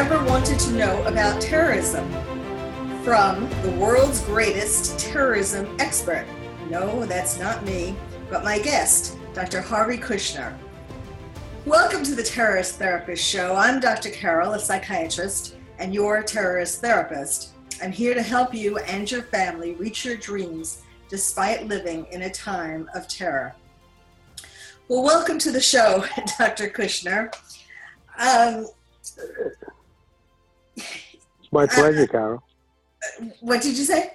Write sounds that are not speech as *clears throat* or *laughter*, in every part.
ever wanted to know about terrorism? From the world's greatest terrorism expert. No, that's not me, but my guest, Dr. Harvey Kushner. Welcome to the Terrorist Therapist Show. I'm Dr. Carol, a psychiatrist, and your terrorist therapist. I'm here to help you and your family reach your dreams despite living in a time of terror. Well, welcome to the show, *laughs* Dr. Kushner. Um, it's my pleasure, uh, Carol. What did you say?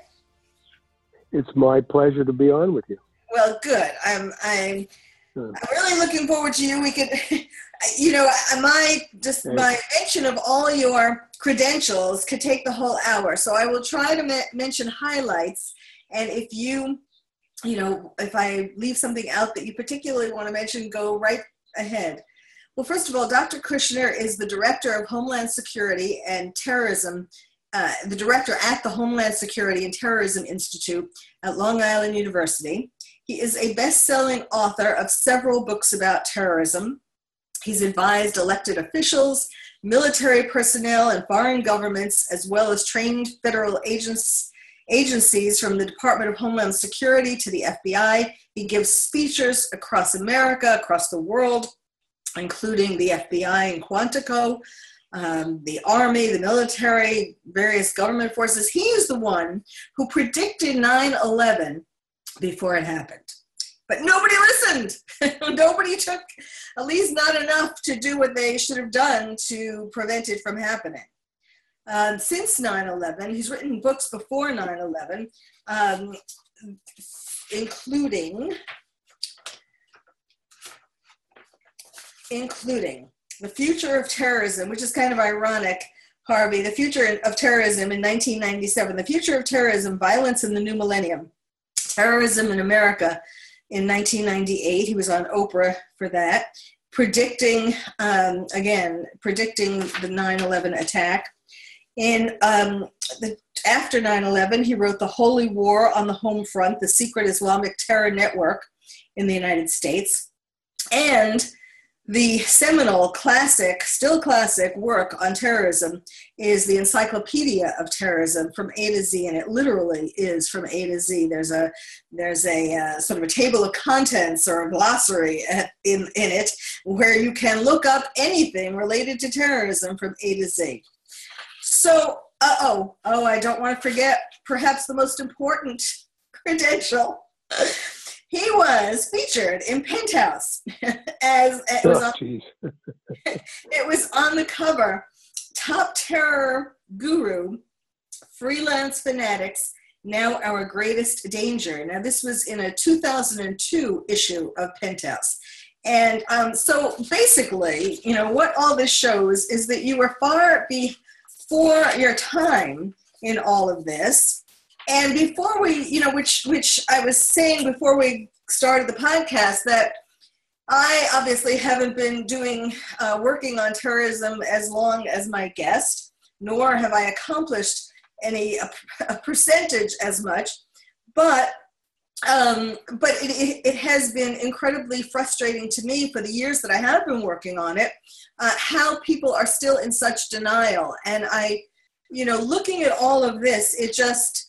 It's my pleasure to be on with you. Well, good. I'm I'm I'm really looking forward to you. We could, *laughs* you know, my just my mention of all your credentials could take the whole hour. So I will try to ma- mention highlights, and if you, you know, if I leave something out that you particularly want to mention, go right ahead. Well, first of all, Dr. Kushner is the Director of Homeland Security and Terrorism, uh, the Director at the Homeland Security and Terrorism Institute at Long Island University. He is a best selling author of several books about terrorism. He's advised elected officials, military personnel, and foreign governments, as well as trained federal agents, agencies from the Department of Homeland Security to the FBI. He gives speeches across America, across the world, including the FBI and Quantico, um, the army, the military, various government forces. He is the one who predicted 9 11 before it happened. But nobody listened. *laughs* nobody took, at least not enough to do what they should have done to prevent it from happening. Uh, since 9 11, he's written books before 9 11, um, including including the future of terrorism, which is kind of ironic, Harvey, the future of terrorism in 1997, the future of terrorism, violence in the new millennium, terrorism in America in 1998. He was on Oprah for that, predicting, um, again, predicting the 9 11 attack. In um, the, after 9 11, he wrote The Holy War on the Home Front, the secret Islamic terror network in the United States. And the seminal classic, still classic work on terrorism is the Encyclopedia of Terrorism from A to Z, and it literally is from A to Z. There's a there's a uh, sort of a table of contents or a glossary in in it where you can look up anything related to terrorism from A to Z. So, uh oh, oh, I don't want to forget perhaps the most important *laughs* credential he was featured in Penthouse *laughs* as it was, oh, on, *laughs* it was on the cover. Top terror guru, freelance fanatics, now our greatest danger. Now this was in a 2002 issue of Penthouse. And um, so basically, you know, what all this shows is that you were far before your time in all of this and before we, you know, which which I was saying before we started the podcast that I obviously haven't been doing uh, working on terrorism as long as my guest, nor have I accomplished any a, a percentage as much, but um, but it, it, has been incredibly frustrating to me for the years that I have been working on it, uh, how people are still in such denial. And I, you know, looking at all of this, it just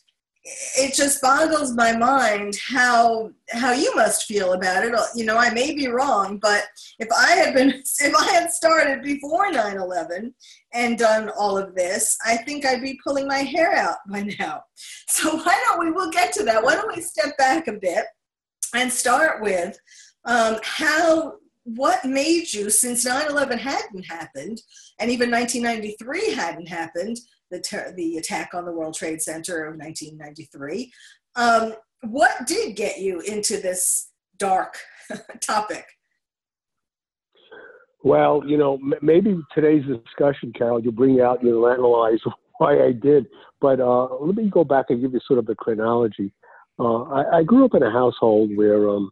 it just boggles my mind how how you must feel about it. You know i may be wrong but if i had been *laughs* if i had started before 9-11 and done all of this i think i'd be pulling my hair out by now. *laughs* So why don't we we'll get to that. Why don't we step back a bit and start with um, how what made you since 9-11 hadn't happened and even 1993 hadn't happened the, ter- the attack on the World Trade Center of 1993. Um, what did get you into this dark *laughs* topic? Well, you know, m- maybe today's discussion, Carol, you'll bring out, you'll analyze *laughs* why I did. But uh, let me go back and give you sort of the chronology. Uh, I, I, grew up in a household where um,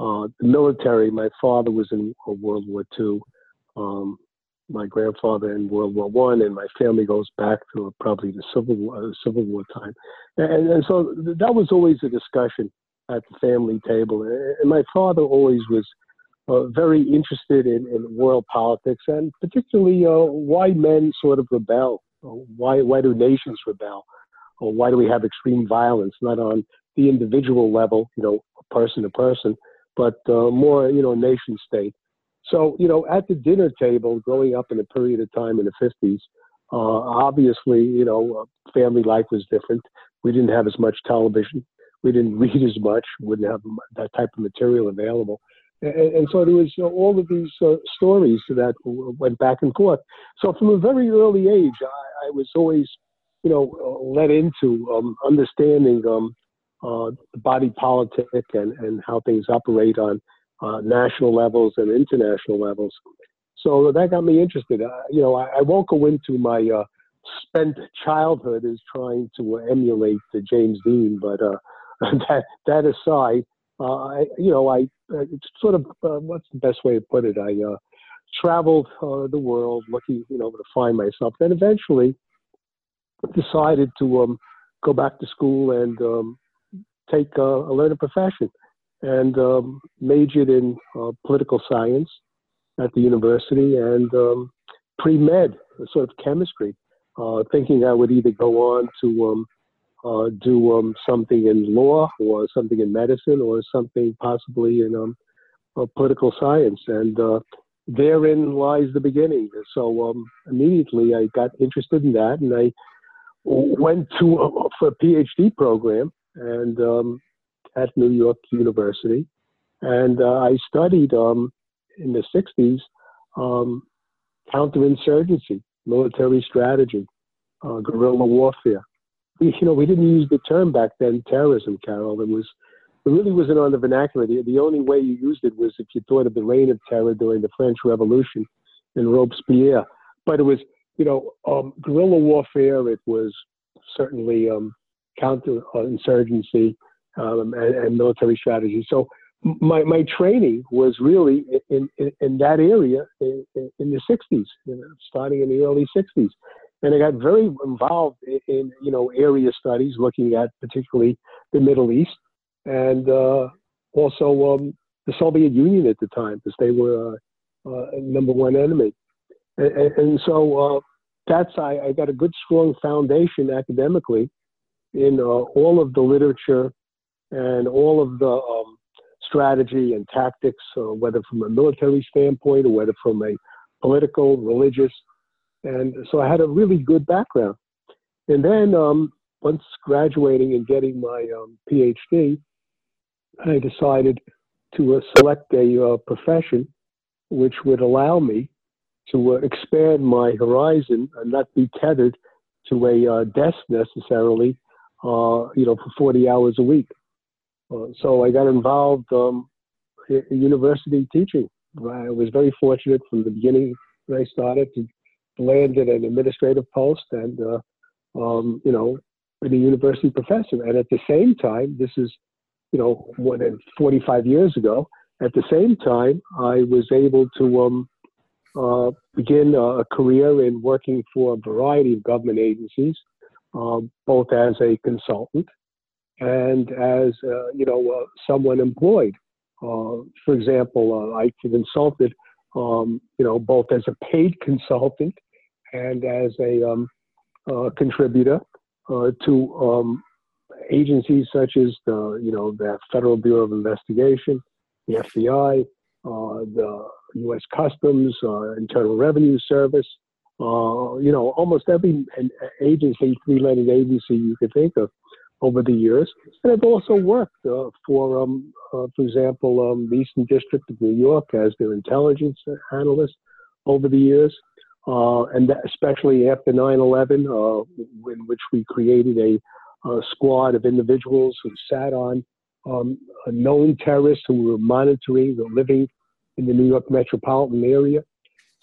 uh, the military, my father was in World War II. Um, my grandfather in World War One, and my family goes back to probably the Civil War, uh, Civil War time, and, and so that was always a discussion at the family table. And my father always was uh, very interested in, in world politics and particularly uh, why men sort of rebel. Why, why do nations rebel? Or why do we have extreme violence, not on the individual level, you know, person to person, but uh, more, you know, nation state. So, you know, at the dinner table, growing up in a period of time in the 50s, uh, obviously, you know, uh, family life was different. We didn't have as much television. We didn't *laughs* read as much. Wouldn't have that type of material available. And, and so there was uh, all of these uh, stories that went back and forth. So from a very early age, I, I was always, you know, uh, led into um, understanding um, uh, the body politic and, and how things operate on uh, national levels and international levels. So that got me interested. Uh, you know, I, I, won't go into my uh, spent childhood as trying to emulate the James Dean, but uh, *laughs* that that aside, uh, I, you know, I sort of what's the best way to put it? I traveled the world looking, you know, to find myself. Then eventually decided to um, go back to school and um, take uh, a learn a profession and um, majored in uh, political science at the university and um, pre med, sort of chemistry, uh, thinking I would either go on to um, uh, do um, something in law or something in medicine or something possibly in um, uh, political science. And uh, therein lies the beginning. So immediately I got interested in that and I went to for a PhD program and um, at New York University, and uh, I studied um, in the '60s um, counterinsurgency, military strategy, uh, guerrilla warfare. We, you know, we didn't use the term back then, terrorism, Carol. It was it really wasn't on the vernacular. The, the only way you used it was if you thought of the reign of terror during the French Revolution and Robespierre. But it was, you know, um, guerrilla warfare. It was certainly um, counterinsurgency um, and, and, military strategy. So my, my training was really in, in, in that area in, in the 60s, you know, starting in the early 60s. And I got very involved in, you know, area studies, looking at particularly the Middle East and uh, also um, the Soviet Union at the time, because they were uh, uh, number one enemy. And, and so uh, that's, I, I got a good, strong foundation academically in uh, all of the literature and all of the um, strategy and tactics, uh, whether from a military standpoint or whether from a political, religious. And so I had a really good background. And then um, once graduating and getting my um, PhD, I decided to uh, select a uh, profession which would allow me to uh, expand my horizon and not be tethered to a uh, desk necessarily uh, you know, for 40 hours a week. Uh, so I got involved um, in university teaching. I was very fortunate from the beginning when I started to land at an administrative post and, uh, um, you know, been a university professor. And at the same time, this is, you know, more than 45 years ago, at the same time, I was able to um, uh, begin a career in working for a variety of government agencies, um, both as a consultant and as uh, you know uh, someone employed. Uh, for example, uh, I consulted, um, you know, both as a paid consultant and as a um, uh, contributor uh, to um, agencies such as the, you know, the Federal Bureau of Investigation, the FBI, the U.S. Customs, Internal Revenue Service, uh, you know, almost every agency, three-letter agency you could think of over the years. And I've also worked uh, for, um, uh, for example, um, the Eastern District of New York as their intelligence analyst over the years. Uh, and especially after 9-11, uh, in which we created a, a, squad of individuals who sat on um, known terrorists who were monitoring the living in the New York metropolitan area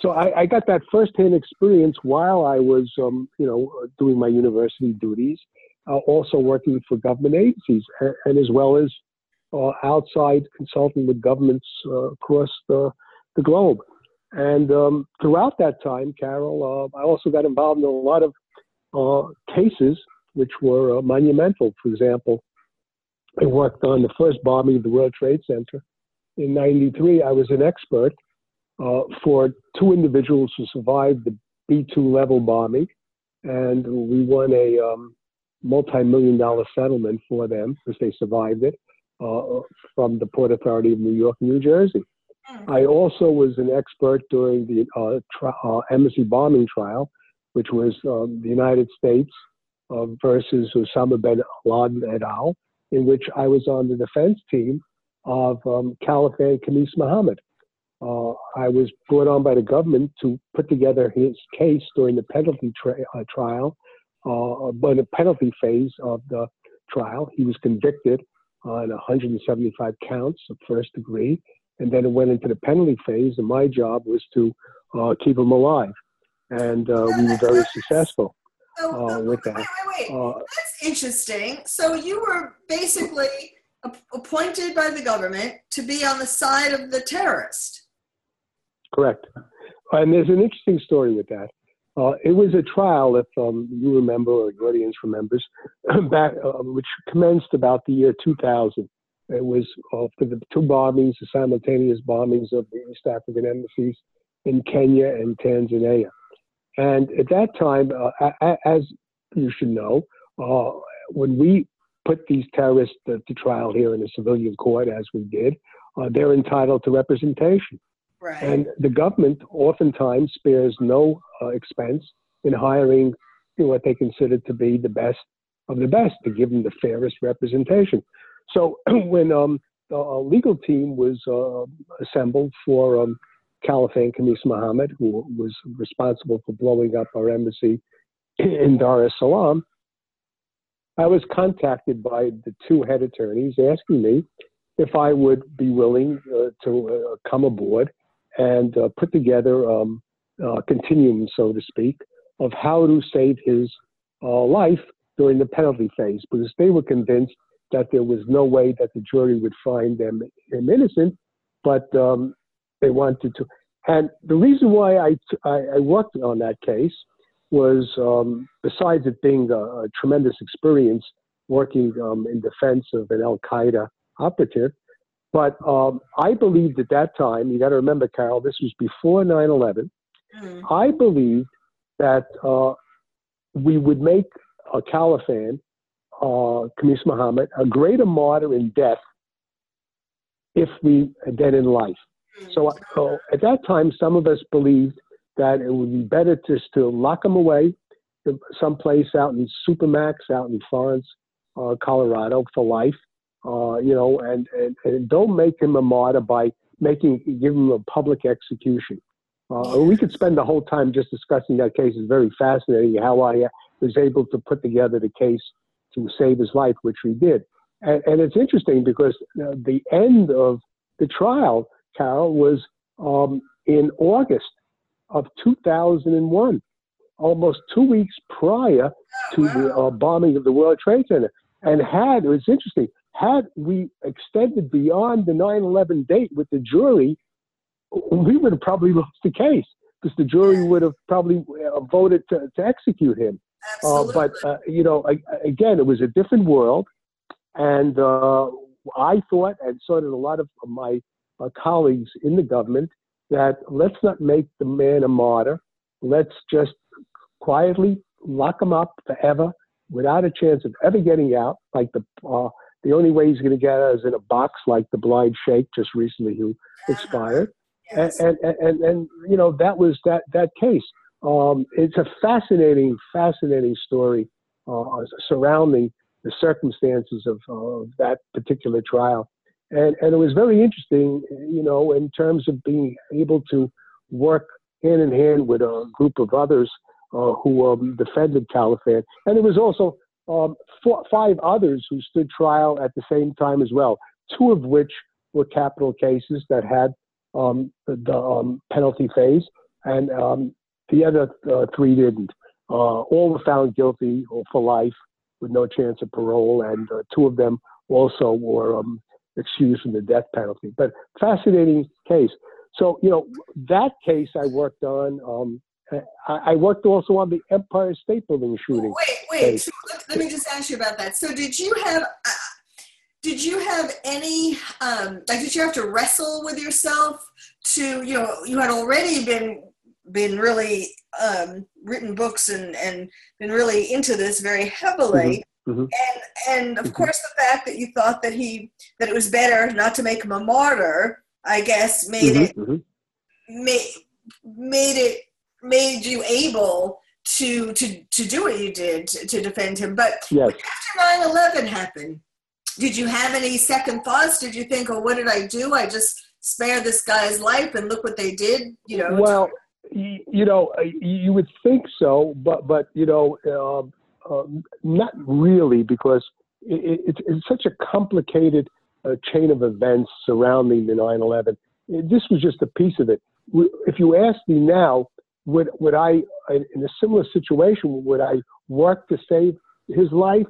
so I, I, got that firsthand experience while I was, um, you know, doing my university duties, uh, also working for government agencies, and, and as well as uh, outside consulting with governments uh, across the, the, globe. And um, throughout that time, Carol, uh, I also got involved in a lot of uh, cases which were uh, monumental. For example, I worked on the first bombing of the World Trade Center in 93, I was an expert for two individuals who survived the B2 level bombing. And we won a um, multi million dollar settlement for them because they survived it uh, from the Port Authority of New York New Jersey. Hmm. I also was an expert during the uh, tri- uh, embassy bombing trial, which was um, the United States uh, versus Osama bin Laden et al., in which I was on the defense team of um, Khalifan Khamis Mohammed. Uh, I was brought on by the government to put together his case during the penalty tra- uh, trial, uh, but the penalty phase of the trial. He was convicted on 175 counts of first degree, and then it went into the penalty phase. And my job was to uh, keep him alive, and uh, we were very successful uh, with that. Wait, wait, wait. That's interesting. So you were basically appointed by the government to be on the side of the terrorist. Correct. And there's an interesting story with that. Uh, it was a trial, if um, you remember or the audience remembers, *clears throat* back, uh, which commenced about the year 2000. It was uh, for the two bombings, the simultaneous bombings of the East African embassies in Kenya and Tanzania. And at that time, uh, as you should know, uh, when we put these terrorists to, to, trial here in a civilian court, as we did, uh, they're entitled to representation. Right. And the government oftentimes spares no uh, expense in hiring what they consider to be the best of the best to give them the fairest representation. So *clears throat* when um, the legal team was uh, assembled for um, Khalifan Khamis Mohammed, who was responsible for blowing up our embassy *clears throat* in Dar es Salaam, I was contacted by the two head attorneys asking me if I would be willing uh, to uh, come aboard and uh, put together um, a continuum, so to speak, of how to save his uh, life during the penalty phase, because they were convinced that there was no way that the jury would find them him innocent, but um, they wanted to. And the reason why I worked on that case was, um, besides it being a, a, tremendous experience working um, in defense of an Al Qaeda operative, but um, I believed at that time, you got to remember, Carol, this was before 9 11. Mm. I believed that uh, we would make a Khalifan, uh, Khamis Muhammad, a greater martyr in death if we than in life. So, so at that time, some of us believed that it would be better just to lock him away someplace out in Supermax, out in Florence, uh, Colorado, for life. Uh, you know, and, and, and don't make him a martyr by making give him a public execution. Uh, we could spend the whole time just discussing that case. It's very fascinating how I was able to put together the case to save his life, which we did. And, and it's interesting because uh, the end of the trial, Carol, was um, in August of 2001, almost two weeks prior to the uh, bombing of the World Trade Center. And had, it was interesting, had we extended beyond the 9 11 date with the jury, we would have probably lost the case because the jury would have probably uh, voted to, to execute him. Uh, but, uh, you know, I, again, it was a different world. And uh, I thought, and so did a lot of my uh, colleagues in the government, that let's not make the man a martyr. Let's just quietly lock him up forever without a chance of ever getting out, like the uh, the only way he's going to get out is in a box like the blind sheikh just recently who *laughs* expired. Yes. And, and, and, and, you know, that was that, that case. Um, it's a fascinating, fascinating story uh, surrounding the circumstances of, of that particular trial. And, and it was very interesting, you know, in terms of being able to work hand in hand with a group of others uh, who um, defended Khalifan. And it was also um, four, five others who stood trial at the same time as well, two of which were capital cases that had um, the, the um, penalty phase, and um, the other uh, three didn't. Uh, all were found guilty for life with no chance of parole, and uh, two of them also were um, excused from the death penalty. But fascinating case. So, you know, that case I worked on um, I, worked also on the Empire State Building shooting. Wait, wait. So let, let, me just ask you about that. So did you have? Uh, did you have any um, like did you have to wrestle with yourself to you know you had already been been really um, written books and and been really into this very heavily mm-hmm. Mm-hmm. and and of mm-hmm. course the fact that you thought that he that it was better not to make him a martyr i guess made it mm-hmm. Mm-hmm. made made it made you able to to to do what you did to, to defend him but yes. after 9-11 happened did you have any second thoughts? Did you think, oh, what did I do? I just spared this guy's life and look what they did, you know? Well, you know, you would think so, but, but you know, uh, uh, not really because it, it, it's such a complicated uh, chain of events surrounding the 9 11. This was just a piece of it. If you ask me now, would, would I, in a similar situation, would I work to save his life?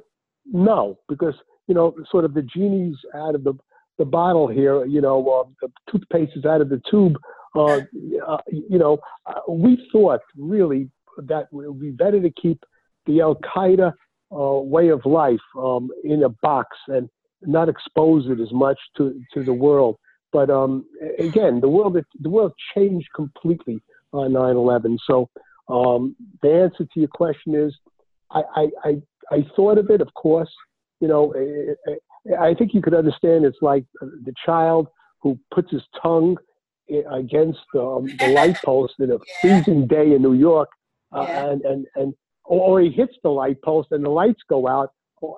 No, because you know, sort of the genie's out of the, the bottle here, you know, uh, the toothpaste is out of the tube. Uh, uh, you know, uh, we thought really that it would be better to keep the Al Qaeda uh, way of life um, in a box and not expose it as much to, to the world. But um, again, the world the world changed completely on 9/11. So um, the answer to your question is, I, I, I, I thought of it, of course you know, eh, I think you could understand it's like the child who puts his tongue against um, the *laughs* light post in a yeah. freezing day in New York, uh, yeah. and and and or he hits the light post and the lights go out.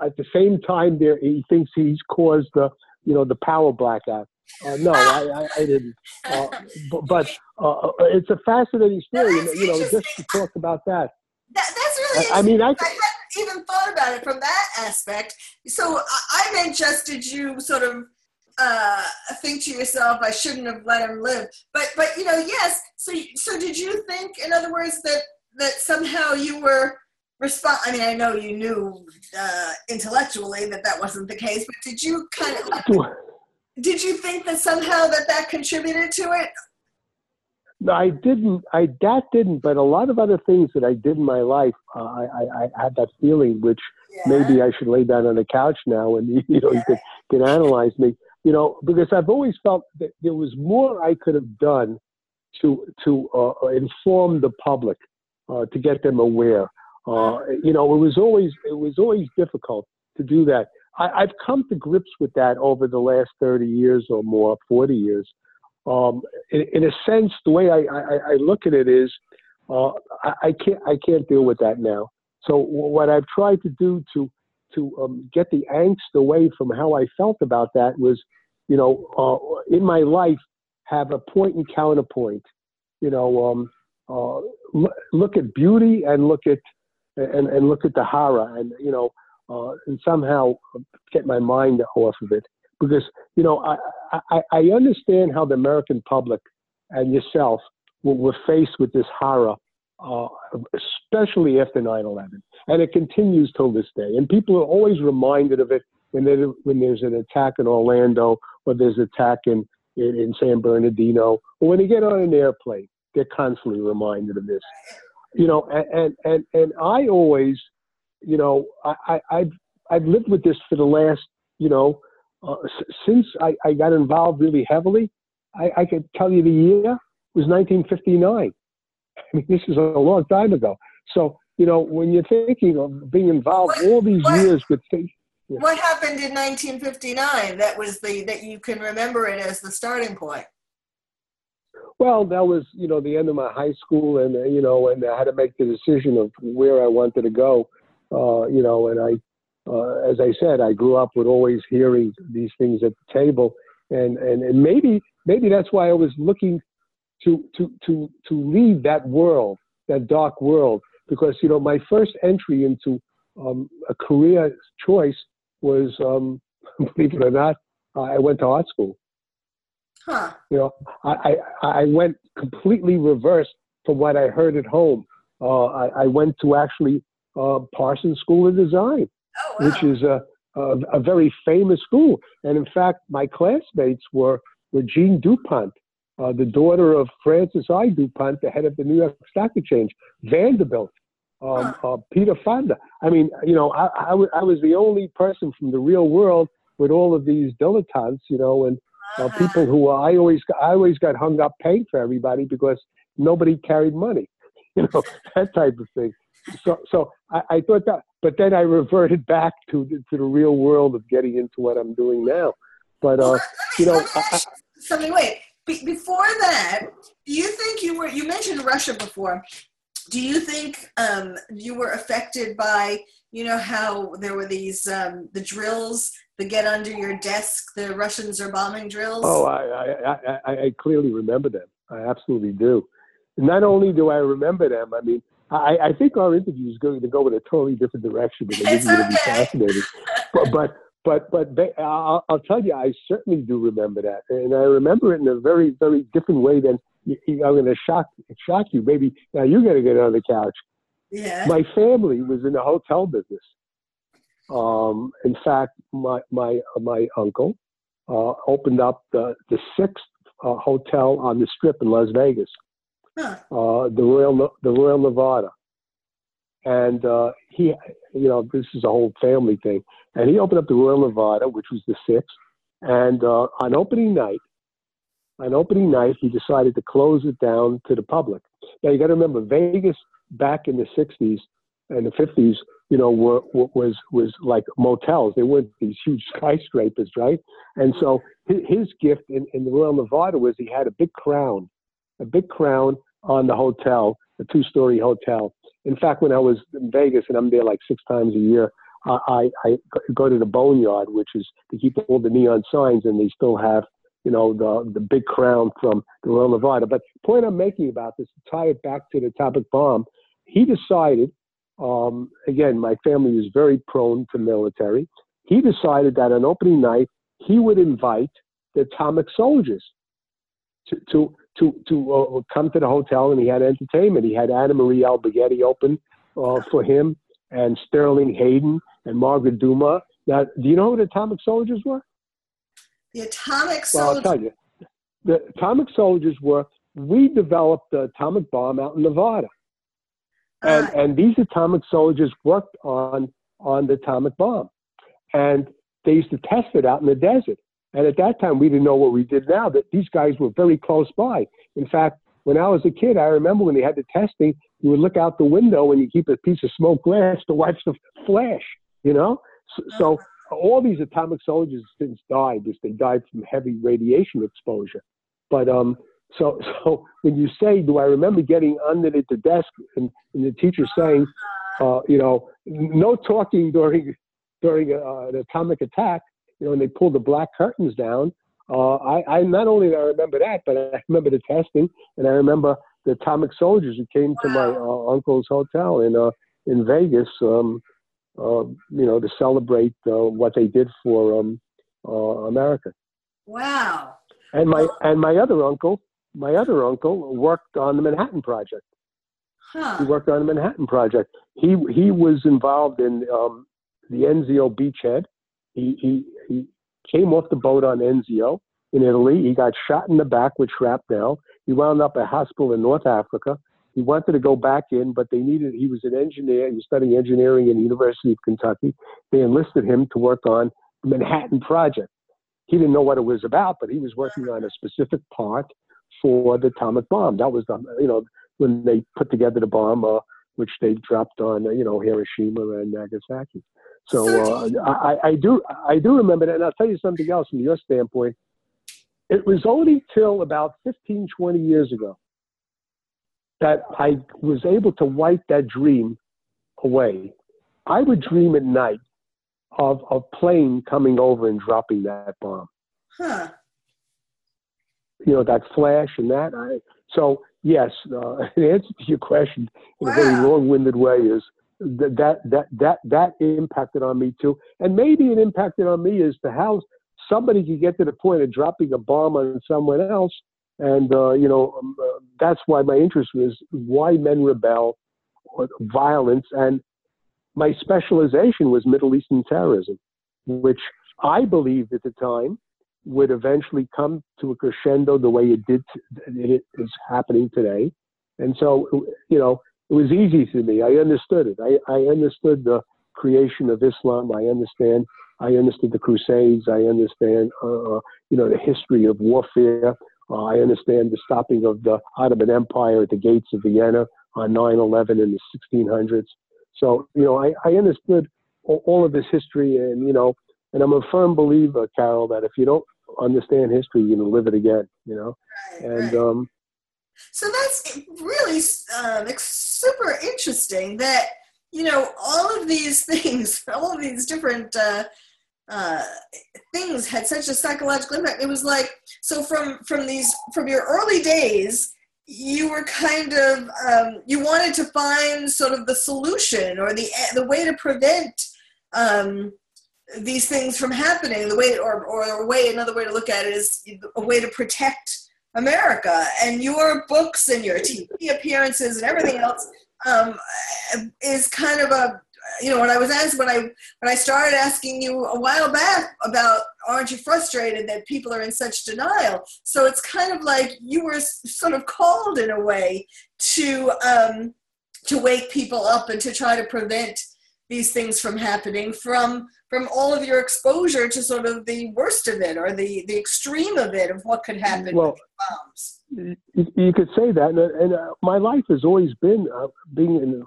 At the same time, there he thinks he's caused the you know the power blackout. Uh, no, I, I, I didn't. Uh, but, but uh, uh, it's a fascinating story. No, you know, just to talk about that. that that's really. I, I mean, I. I hadn't even thought about it from that aspect. So I meant just did you sort of uh, think to yourself, I shouldn't have let him live. But but you know, yes. So so did you think, in other words, that that somehow you were respond? I mean, I know you knew uh, intellectually that that wasn't the case, but did you kind of? *laughs* did you think that somehow that that contributed to it no, I didn't. I that didn't, but a lot of other things that I did in my life, uh, I, I, I had that feeling, which yeah. maybe I should lay down on the couch now and *laughs* you know yeah. you can, can analyze me, you know, because I've always felt that there was more I could have done to to uh, inform the public, uh, to get them aware. Uh, you know, it was always it was always difficult to do that. I, I've come to grips with that over the last thirty years or more, forty years um, in, in, a sense, the way I, I, I look at it is, uh, I, I, can't I can't deal with that now. So what I've tried to do to to um, get the angst away from how I felt about that was, you know, uh, in my life, have a point and counterpoint. You know, um, uh, look at beauty and look at and, and look at the horror, and you know, uh, and somehow get my mind off of it because you know I, I, I understand how the American public and yourself were faced with this horror, uh, especially after 9/11, and it continues till this day. And people are always reminded of it when there when there's an attack in Orlando or there's an attack in, in in San Bernardino, or when they get on an airplane, they're constantly reminded of this. You know, and and and I always, you know, I, I I've I've lived with this for the last, you know, uh, since I, I, got involved really heavily, I, I could tell you the year was 1959. I mean, this is a long time ago. So, you know, when you're thinking of being involved what, all these what, years with things. Yeah. What happened in 1959 that was the, that you can remember it as the starting point? Well, that was, you know, the end of my high school and, uh, you know, and I had to make the decision of where I wanted to go, uh, you know, and I, uh, as I said, I grew up with always hearing these things at the table, and and, and maybe maybe that's why I was looking to to to to leave that world, that dark world, because you know my first entry into um, a career choice was, um, *laughs* believe it or not, I went to art school. Huh. You know, I, I I went completely reversed from what I heard at home. Uh, I, I went to actually uh, Parsons School of Design oh, wow. which is a, a, a, very famous school. And in fact, my classmates were, were Jean Dupont, uh, the daughter of Francis I. Dupont, the head of the New York Stock Exchange, Vanderbilt, um, huh. uh, Peter Fonda. I mean, you know, I, I, w- I was the only person from the real world with all of these dilettantes, you know, and uh, Uh-huh. people who I always I always got hung up paying for everybody because nobody carried money, *laughs* you know, that type of thing. So so I, I thought that, but then I reverted *laughs* back to the, to the real world of getting into what I'm doing now. But uh, you know, I, I, *laughs* something. Wait, Be- before that, do you think you were? You mentioned Russia before. Do you think um, you were affected by? You know how there were these um, the drills, the get under your desk. The Russians are bombing drills. oh, I, I, I I clearly remember them. I absolutely do. Not only do I remember them, I mean, I, I think our interview is going to go in a totally different direction, but It's going to be fascinating. But, but, but, but I'll, I'll tell you, I certainly do remember that, and I remember it in a very, very different way than you, you- I'm going to shock shock you. Maybe now you're going to get on the couch. yeah. My family was in the hotel business. Um, in fact, my my my uncle uh, opened up the the sixth uh, hotel on the Strip in Las Vegas, Huh. uh, the Royal the Royal Nevada, and uh, he, you know, this is a whole family thing, and he opened up the Royal Nevada, which was the sixth, and uh, on opening night, on opening night, he decided to close it down to the public. Now you got to remember, Vegas back in the '60s and the '50s, you know, were, was was like motels. They weren't these huge *laughs* skyscrapers, right? And so his, his gift in, in the Royal Nevada was he had a big crown, a big crown on the hotel, a two-story hotel. In fact, when I was in Vegas, and I'm there like six times a year, I, I, I go to the Boneyard, which is to keep all the neon signs, and they still have, you know, the the big crown from the Royal Nevada. But the point I'm making about this, to tie it back to the atomic bomb, he decided. Um, again, my family is very prone to military. He decided that on opening night, he would invite the atomic soldiers to to to to uh, come to the hotel, and he had entertainment. He had Anna Marie Alberghetti open uh, for him, and Sterling Hayden and Margaret Duma. Now, do you know who the atomic soldiers were? The atomic Soldiers. Well, I'll tell you. The atomic soldiers were. We developed the atomic bomb out in Nevada, and Ah, and these atomic soldiers worked on on the atomic bomb, and they used to test it out in the desert. And at that time, we didn't know what we did now. That these guys were very close by. In fact, when I was a kid, I remember when they had the testing, you would look out the window and you keep a piece of smoked glass to watch the flash. You know, so, so all these atomic soldiers since died because they died from heavy radiation exposure. But um, so *laughs* so when you say, do I remember getting underneath the desk and, and the teacher saying, uh, you know, no talking during during uh, an atomic attack, you know, and they pulled the black curtains down. Uh, I, I not only I remember that, but I remember the testing, and I remember the atomic soldiers who came to my uh, uncle's hotel in uh, in Vegas, um, uh, you know, to celebrate uh, what they did for um, uh, America. wow. And my and my other uncle, my other uncle worked on the Manhattan Project. Huh. He worked on the Manhattan Project. He he was involved in um, the Anzio beachhead. He, he he came off the boat on Anzio in Italy. He got shot in the back with shrapnel. He wound up at a hospital in North Africa. He wanted to go back in, but they needed. He was an engineer. He was studying engineering in the University of Kentucky. They enlisted him to work on the Manhattan Project. He didn't know what it was about, but he was working on a specific part for the atomic bomb. That was the you know when they put together the bomb, uh, which they dropped on uh, you know Hiroshima and Nagasaki. So uh, I, I- do I do remember that, and I'll tell you something else from your standpoint. It was only till about 15, 20 years ago that I was able to wipe that dream away. I would dream at night of a plane coming over and dropping that bomb Huh. you know that flash and that. I, so yes, uh, *laughs* the answer to your question in a very long-winded way is that that that that impacted on me too, and maybe it impacted on me is to how somebody could get to the point of dropping a bomb on someone else, and uh, you know um, uh, that's why my interest was why men rebel, or violence, and my specialization was Middle Eastern terrorism, which I believed at the time would eventually come to a crescendo the way it did, it is happening today. And so, you know, it was easy to me. I understood it. I, I understood the creation of Islam. I understand I understood the Crusades. I understand, uh, uh you know, the history of warfare. Uh, I understand the stopping of the Ottoman Empire at the gates of Vienna on 9/11 in the 1600s. So, you know, I, I understood all, of this history, and you know, and I'm a firm believer, Carol, that if you don't understand history, you're gonna live it again. You know, right, and right. um, so that's really um, super interesting that you know all of these *laughs* things, all of these different. Uh, uh, things had such a psychological impact. It was like so from from these from your early days, you were kind of um, you wanted to find sort of the solution or the the way to prevent um, these things from happening. The way or or a way another way to look at it is a way to protect America. And your books and your TV appearances and everything else um, is kind of a you know, when I was asked when I when I started asking you a while back about aren't you frustrated that people are in such denial? So it's kind of like you were sort of called in a way to um, to wake people up and to try to prevent these things from happening from from all of your exposure to sort of the worst of it or the the extreme of it of what could happen well, with bombs. You, could say that, and, and uh, my life has always been uh, being in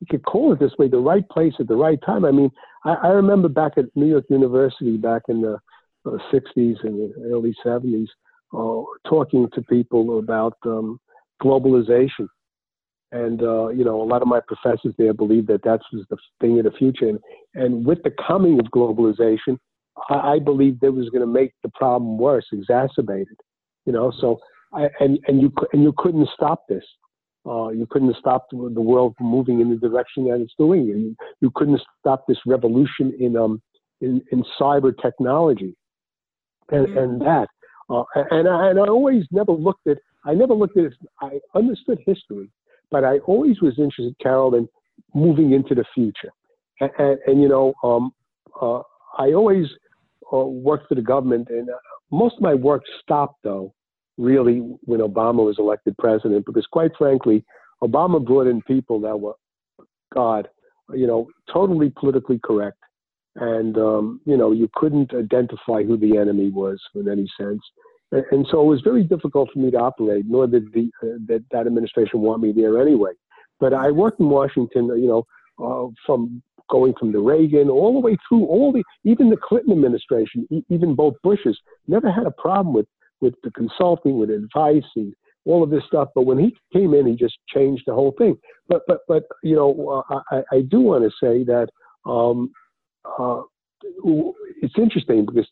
you could call it this way, the right place at the right time. I mean, I, I remember back at New York University back in the uh, 60s and the early 70s, uh, talking to people about um, globalization. And, uh, you know, a lot of my professors there believed that that was the thing of the future. And, and with the coming of globalization, I, I believed it was going to make the problem worse, exacerbated. You know, so I, and and you and you couldn't stop this. Uh, you couldn't stop the, the world from moving in the direction that it's doing. You, you couldn't stop this revolution in um in, in cyber technology, and, mm-hmm. and that. Uh, and I, and I always never looked at. I never looked at. It, I understood history, but I always was interested, Carol, in moving into the future. And, and, and you know, um, uh, I always uh, worked for the government, and uh, most of my work stopped though really when Obama was elected president, because quite frankly, Obama brought in people that were, God, you know, totally politically correct. And, um, you know, you couldn't identify who the enemy was in any sense. And, so it was very difficult for me to operate, nor did the, uh, that, that administration want me there anyway. But I worked in Washington, you know, uh, from going from the Reagan all the way through all the, even the Clinton administration, even both Bushes, never had a problem with with the consulting, with advice, and all of this stuff. But when he came in, he just changed the whole thing. But but but you know, uh, I, I do want to say that um, uh, it's interesting because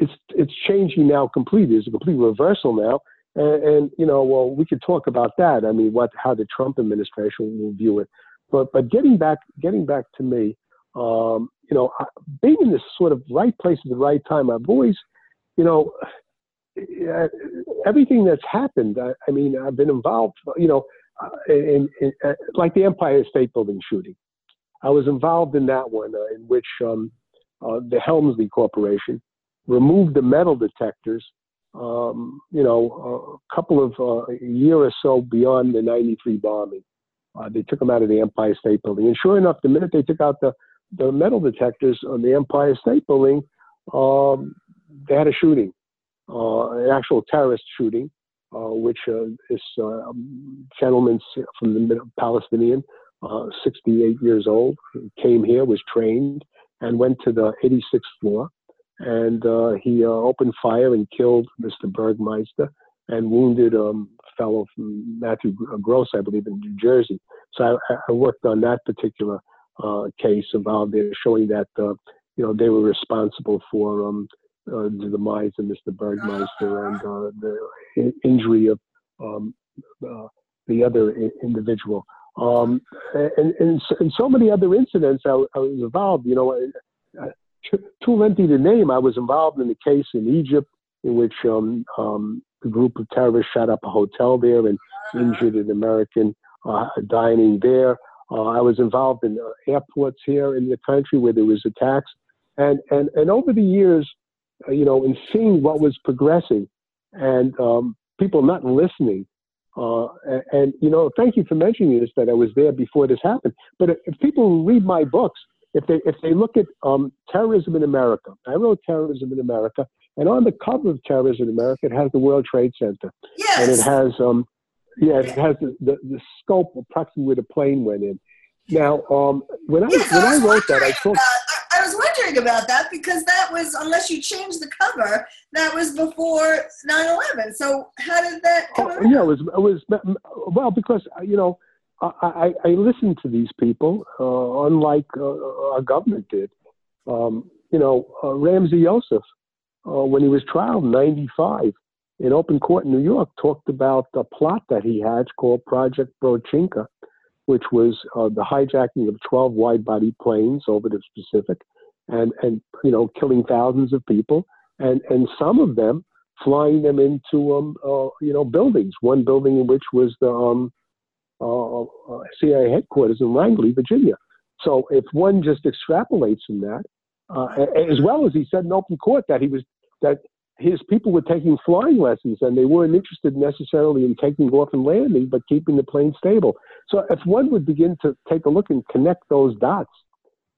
it's it's changing now completely. It's a complete reversal now. And, and, you know, well, we could talk about that. I mean, what how the Trump administration will view it. But but getting back getting back to me, um, you know, being in this sort of right place at the right time. I've always, you know, everything that's happened. I, I, mean, I've been involved, you know, uh, in, in, uh, like the Empire State Building shooting. I was involved in that one, uh, in which um, uh, the Helmsley Corporation removed the metal detectors. Um, you know, a couple of uh, a year or so beyond the '93 bombing, uh, they took them out of the Empire State Building. And sure enough, the minute they took out the the metal detectors on the Empire State Building, um, they had a shooting uh, an actual terrorist shooting, uh, which uh, this gentleman from the Palestinian, 68 years old, came here, was trained, and went to the 86th floor. And he opened fire and killed Mr. Burgmeister and wounded um, a fellow from Matthew Gross, I believe, in New Jersey. So I, I worked on that particular uh, case involved there, showing that uh, you know they were responsible for um, uh, the demise of Mr. Burgmeister and uh, the injury of um, uh, the other I- individual. Um, and, and, and, so many other incidents I, I was involved, you know, too lengthy to name. I was involved in a case in Egypt in which um, um, a group of terrorists shot up a hotel there and injured an American uh, dining there. Uh, I was involved in uh, airports here in the country where there was attacks, and and and over the years, uh, you know, and seeing what was progressing and um, people not listening. Uh, and, and, you know, thank you for mentioning this that I was there before this happened. But if people read my books, if they if they look at um, terrorism in America, I wrote terrorism in America, and on the cover of terrorism in America, it has the World Trade Center, yes. and it has um, yeah, it has the, the, the scope approximately where the plane went in. Now, um, when I yes, when I, I wrote that, I talked. I was wondering about that because that was, unless you change the cover, that was before 9/11. So how did that come oh, Yeah, it was it was well because you know I, I, listened to these people, uh, unlike uh, our government did. Um, you know, uh, Ramzi Yousef, uh, when he was trialed in '95 in open court in New York, talked about a plot that he had called Project Bojinka, which was uh, the hijacking of 12 wide-body planes over the Pacific, and and you know, killing thousands of people, and and some of them flying them into um, uh, you know buildings. One building in which was the um, uh, uh CIA headquarters in Langley, Virginia. So if one just extrapolates from that, uh, as well as he said in open court that he was that his people were taking flying lessons and they weren't interested necessarily in taking off and landing, but keeping the plane stable. So if one would begin to take a look and connect those dots,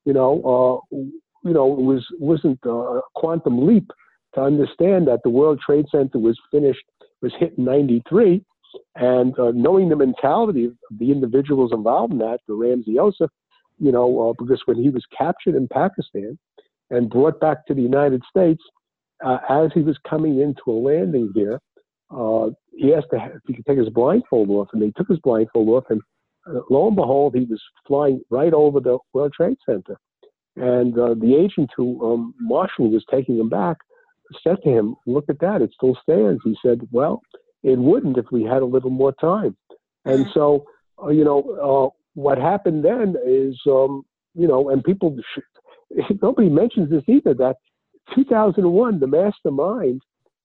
you know, uh, you know, it was wasn't a quantum leap to understand that the World Trade Center was finished was hit in '93, and uh, knowing the mentality of the individuals involved in that, the Ramzi Yousef, you know, uh, because when he was captured in Pakistan and brought back to the United States, uh, as he was coming into a landing here, uh, he asked if he could take his blindfold off, and they took his blindfold off, and uh, lo and behold, he was flying right over the World Trade Center. And uh, the agent who um, Marshall was taking him back said to him, "Look at that; it still stands." He said, "Well, it wouldn't if we had a little more time." And mm. so, uh, you know, uh, what happened then is, um, you know, and people, *laughs* nobody mentions this either. That 2001, the mastermind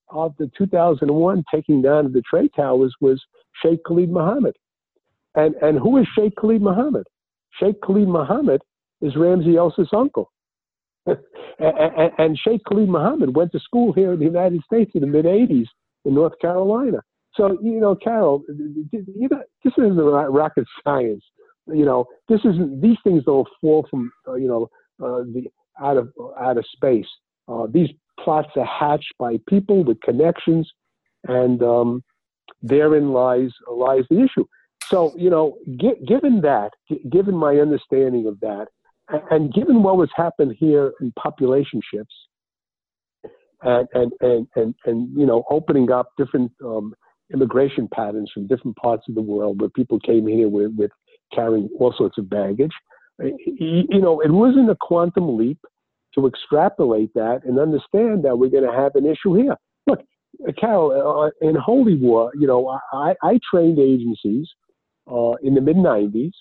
of the 2001 taking down of the trade towers was Sheikh Khalid Mohammed. And and who is Sheikh Khalid Mohammed? Sheikh Khalid Mohammed is Ramzi Yousef's uncle. *laughs* and, and, and Sheikh Khalid Mohammed went to school here in the United States in the mid 80s in North Carolina. So, you know, Carol, you know, this isn't rocket science. You know, this isn't, these things don't fall from, uh, you know, uh, the, out of, out of space. Uh, these plots are hatched by people with connections, and um, therein lies, lies the issue. So, you know, given that, given my understanding of that, and given what was happened here in population shifts, and and and and, and you know, opening up different um, immigration patterns from different parts of the world where people came here with, with carrying all sorts of baggage, you know, it wasn't a quantum leap to extrapolate that and understand that we're going to have an issue here. Look, Carol, uh, in Holy War, you know, I, I trained agencies uh, in the mid 90s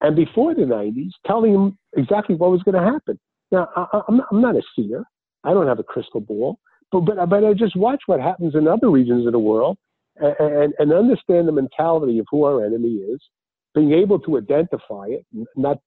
and before the 90s, telling them exactly what was going to happen. Now, I, am not, I'm not a seer. I don't have a crystal ball, but, but, but I just watch what happens in other regions of the world and, and, and understand the mentality of who our enemy is, being able to identify it, not,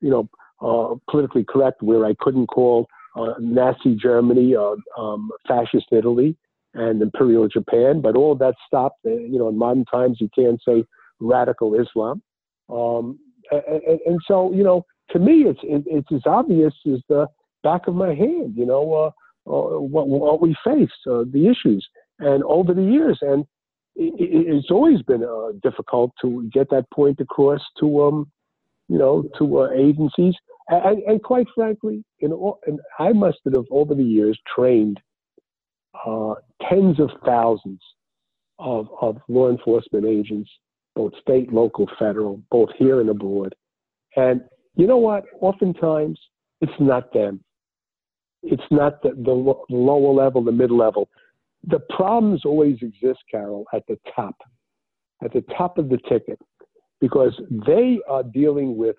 you know, uh, politically correct where I couldn't call uh, Nazi Germany, uh, um, fascist Italy, and Imperial Japan, but all that stopped. Uh, you know, in modern times, you can't say radical Islam. Um, and, and, so, you know, to me, it's it, it's as obvious as the back of my hand. You know, uh, uh, what, what we face, uh, the issues, and over the years, and it, it's always been uh, difficult to get that point across to, um, you know, to uh, agencies, and, and, quite frankly, in all, and I must have over the years trained uh, tens of thousands of, of law enforcement agents both state, local, federal, both here and abroad. And you know what? Oftentimes, it's not them. It's not the, the lower level, the mid level. The problems always exist, Carol, at the top, at the top of the ticket, because they are dealing with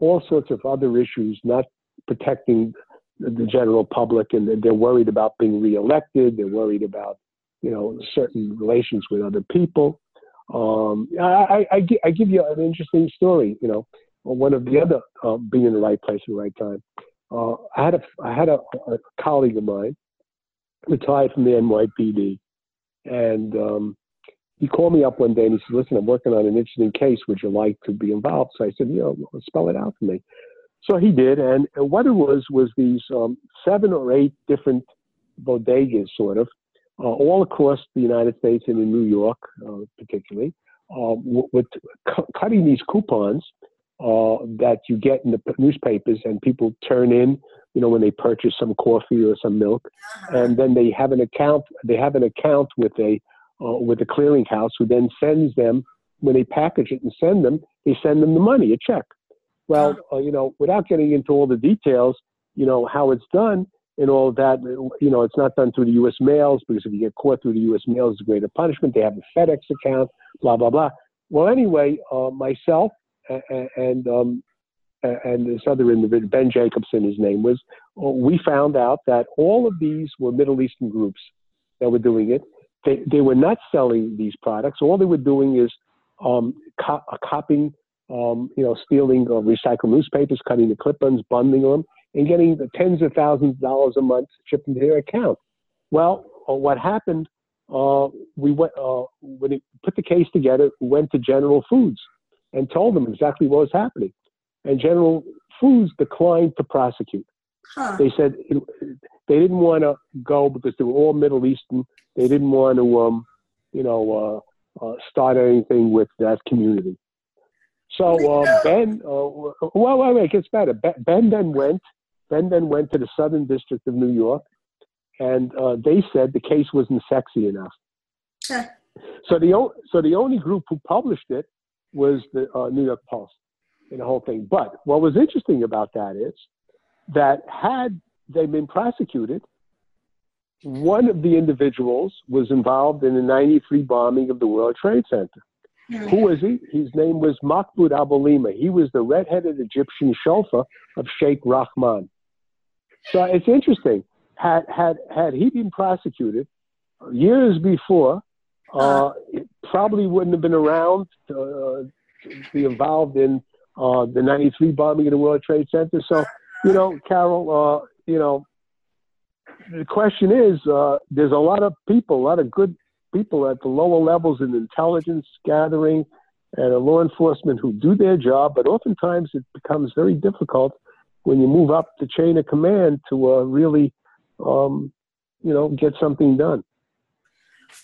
all sorts of other issues, not protecting the general public, and they're worried about being reelected. They're worried about, you know, certain relations with other people. Um, I, I, I, give you an interesting story. You know, one of the other uh, being in the right place at the right time. Uh, I had a I had a, a, colleague of mine retired from the NYPD, and um, he called me up one day and he said, "Listen, I'm working on an interesting case. Would you like to be involved?" So I said, "You know, spell it out for me." So he did, and, what it was was these um, seven or eight different bodegas, sort of, uh, all across the United States and in New York, uh, particularly, uh, with cu- cutting these coupons uh, that you get in the newspapers, and people turn in, you know, when they purchase some coffee or some milk, uh-huh. and then they have an account. They have an account with a uh, with a clearinghouse, who then sends them when they package it and send them. They send them the money, a check. Well, uh, you know, without getting into all the details, you know how it's done and all that. You know, it's not done through the U.S. mails because if you get caught through the U.S. mails, it's a greater punishment. They have a FedEx account, blah blah blah. Well, anyway, uh, myself and um, and this other individual, Ben Jacobson, his name was, uh, we found out that all of these were Middle Eastern groups that were doing it. They, they were not selling these products. All they were doing is um, co- uh, copying, um, you know, stealing uh, recycled newspapers, cutting the clip-ins, bundling them, and getting the tens of thousands of dollars a month shipped into their account. Well, uh, what happened? Uh, we went uh, when we put the case together. We went to General Foods and told them exactly what was happening. And General Foods declined to prosecute. Huh. They said it, they didn't want to go because they were all Middle Eastern. They didn't want to, um, you know, uh, uh, start anything with that community. So uh, Ben, uh, well, wait, wait, it gets better. Ben then went. Ben then went to the Southern District of New York, and uh, they said the case wasn't sexy enough. Huh. So the so the only group who published it was the uh, New York Post in the whole thing. But what was interesting about that is that had they been prosecuted, one of the individuals was involved in the 93 bombing of the World Trade Center. Mm-hmm. Who was he? His name was Mahmoud Abouhalima. He was the red-headed Egyptian chauffeur of Sheikh Rahman. So it's interesting. Had, had, had he been prosecuted years before, uh, it probably wouldn't have been around to, uh, to be involved in uh, the 93 bombing of the World Trade Center. So, you know, Carol, uh, you know, the question is uh, there's a lot of people, a lot of good people at the lower levels in intelligence gathering and law enforcement who do their job, but oftentimes it becomes very difficult when you move up the chain of command to uh, really, um, you know, get something done.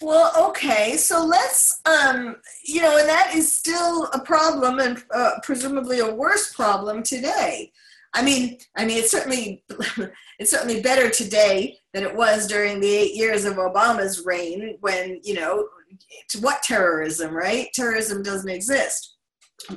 Well, okay, so let's, um, you know, and that is still a problem and uh, presumably a worse problem today. I mean, I mean, it's certainly *laughs* it's certainly better today than it was during the eight years of Obama's reign, when you know, what terrorism, right? Terrorism doesn't exist.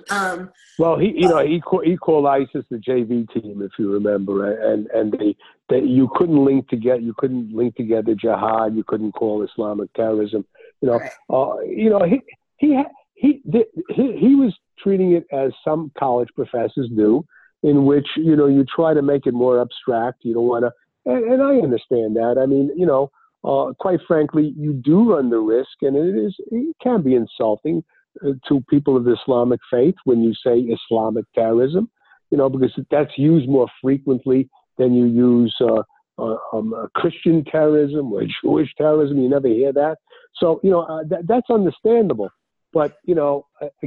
Um, well, he, you know, he equalizes the JV team, if you remember, and and they, they you couldn't link together, you couldn't link together jihad, you couldn't call Islamic terrorism. You know, right. uh, you know, he he he he he was treating it as some college professors do, in which you know you try to make it more abstract. You don't want to, and, and I understand that. I mean, you know, uh, quite frankly, you do run the risk, and it is it can be insulting uh, to people of Islamic faith when you say Islamic terrorism, you know, because that's used more frequently than you use uh, uh, um, uh, Christian terrorism or Jewish terrorism. You never hear that. So, you know, uh, that, that's understandable. But, you know,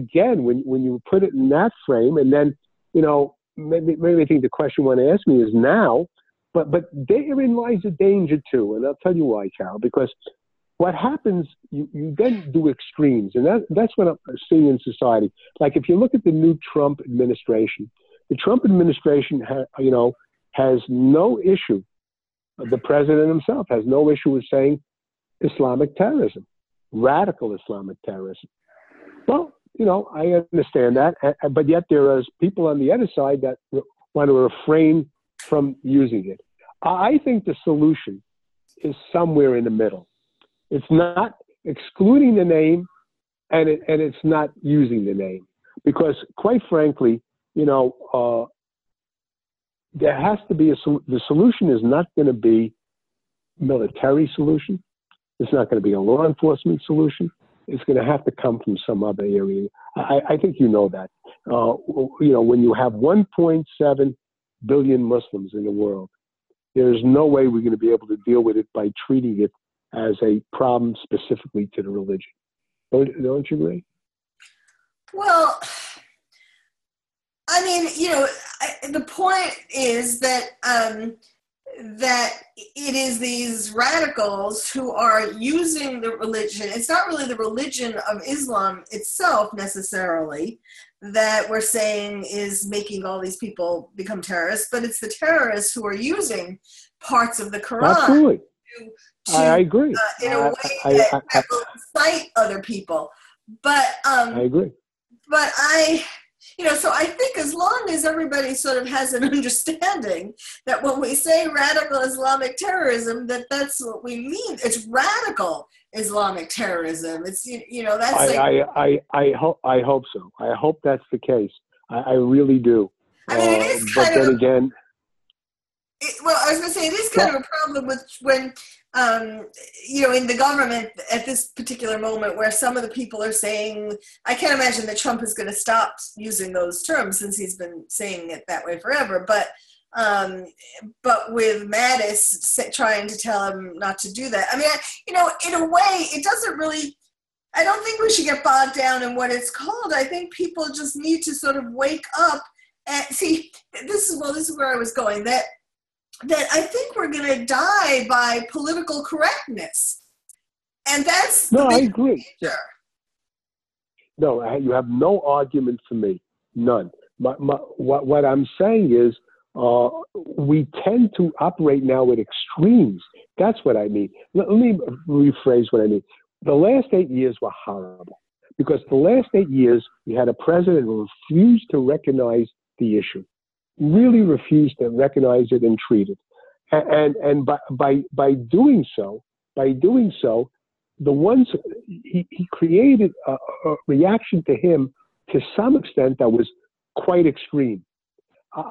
again, when, when you put it in that frame, and then, you know, maybe, maybe I think the question you want to ask me is now, but, but therein lies a danger too. And I'll tell you why, Carol, because what happens, you, you then do extremes, and that, that's what I'm seeing in society. Like if you look at the new Trump administration, the Trump administration, ha, you know, has no issue. The president himself has no issue with saying Islamic terrorism, radical Islamic terrorism. Well, you know, I understand that, but yet there are people on the other side that want to refrain from using it. I think the solution is somewhere in the middle. It's not excluding the name and, it, and it's not using the name. Because quite frankly, you know, uh, there has to be a the solution is not going to be military solution. It's not going to be a law enforcement solution. It's going to have to come from some other area. I, I think you know that. Uh, you know, when you have 1.7 billion Muslims in the world, there's no way we're going to be able to deal with it by treating it as a problem specifically to the religion. Don't, don't you agree? Well, I mean, you know, I, the point is that um, that it is these radicals who are using the religion. It's not really the religion of Islam itself necessarily that we're saying is making all these people become terrorists, but it's the terrorists who are using parts of the Quran. Absolutely. To, to, I agree. Uh, in a way I, that, I, that will incite other people. But um, I agree. But I you know, so I think as long as everybody sort of has an *laughs* understanding that when we say radical Islamic terrorism, that that's what we mean. It's radical Islamic terrorism. It's you, you know that's. I like, I, I, I hope I hope so. I hope that's the case. I, I really do. I mean, it is uh, kind but of. then again. It, well, I was going to say it is kind of a problem with when um, you know, in the government at this particular moment where some of the people are saying, I can't imagine that Trump is going to stop using those terms since he's been saying it that way forever. But um, but with Mattis trying to tell him not to do that, I mean, you know, in a way, it doesn't really. I don't think we should get bogged down in what it's called. I think people just need to sort of wake up and see. This is well, this is where I was going. That that I think we're going to die by political correctness. And that's no, I agree. Danger. No, you have no argument for me, none. My, my, what, what I'm saying is, uh, we tend to operate now at extremes. That's what I mean. Let, let me rephrase what I mean. The last eight years were horrible because the last eight years we had a president who refused to recognize the issue really refused to recognize it and treat it. And, and by, by, by doing so, by doing so, the ones he, he created a, a reaction to him to some extent that was quite extreme.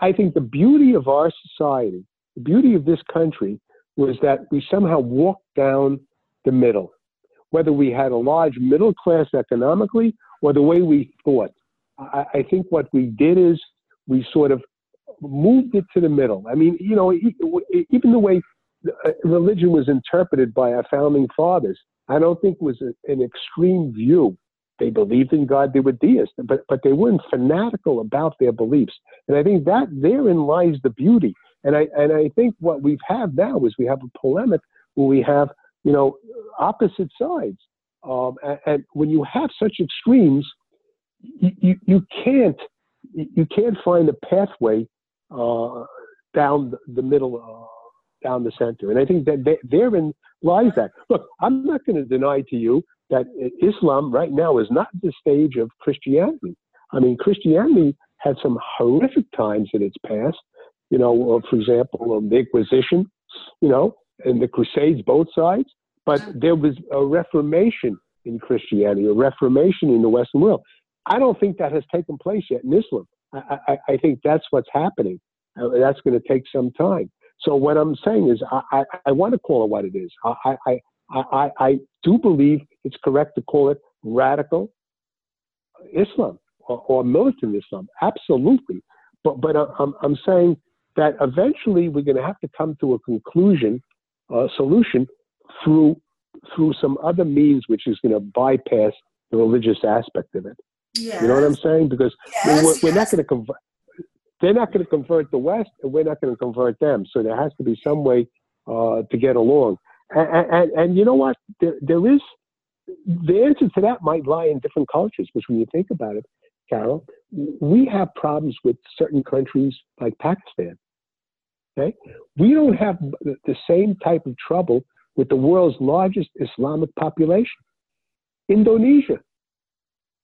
I think the beauty of our society, the beauty of this country, was that we somehow walked down the middle, whether we had a large middle class economically or the way we thought. I, I think what we did is we sort of moved it to the middle. I mean, you know, even the way uh, religion was interpreted by our founding fathers, I don't think was an extreme view. They believed in God, they were deists, but, but they weren't fanatical about their beliefs. And I think that therein lies the beauty. And I, and I think what we have had now is we have a polemic where we have, you know, opposite sides. Um, and, and when you have such extremes, you, you, you can't you can't find a pathway uh, down the middle, uh, down the center. And I think that they, therein lies that. Look, I'm not going to deny to you that Islam right now is not the stage of Christianity. I mean, Christianity had some horrific times in its past. You know, uh, for example, um, the Inquisition, you know, and the Crusades, both sides. But there was a reformation in Christianity, a reformation in the Western world. I don't think that has taken place yet in Islam. I, I, I think that's what's happening. Uh, that's going to take some time. So what I'm saying is, I, I, I want to call it what it is. I, I, I, I do believe it's correct to call it radical Islam or, or militant Islam. Absolutely. But, but I'm, I'm saying that eventually we're going to have to come to a conclusion, a solution through, through some other means, which is going to bypass the religious aspect of it. Yes. You know what I'm saying? Because yes, we're, yes. we're not going to convert. They're not going to convert the West, and we're not going to convert them. So there has to be some way uh, to get along. And, and, and, you know what? There, there is the answer to that might lie in different cultures. Which, when you think about it, Carol, we have problems with certain countries like Pakistan. Okay, we don't have the same type of trouble with the world's largest Islamic population, Indonesia.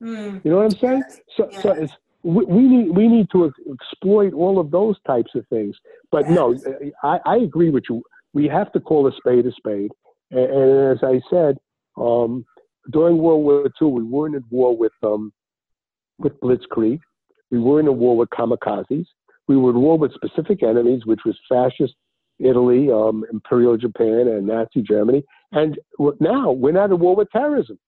Mm. You know what I'm saying? So, so it's, we, we, need we need to exploit all of those types of things. But yes. no, I, I agree with you. We have to call a spade a spade. And, and as I said, um, during World War II, we weren't at war with um, with Blitzkrieg. We were in a war with kamikazes. We were at war with specific enemies, which was fascist Italy, um, Imperial Japan, and Nazi Germany. And now we're not at war with terrorism.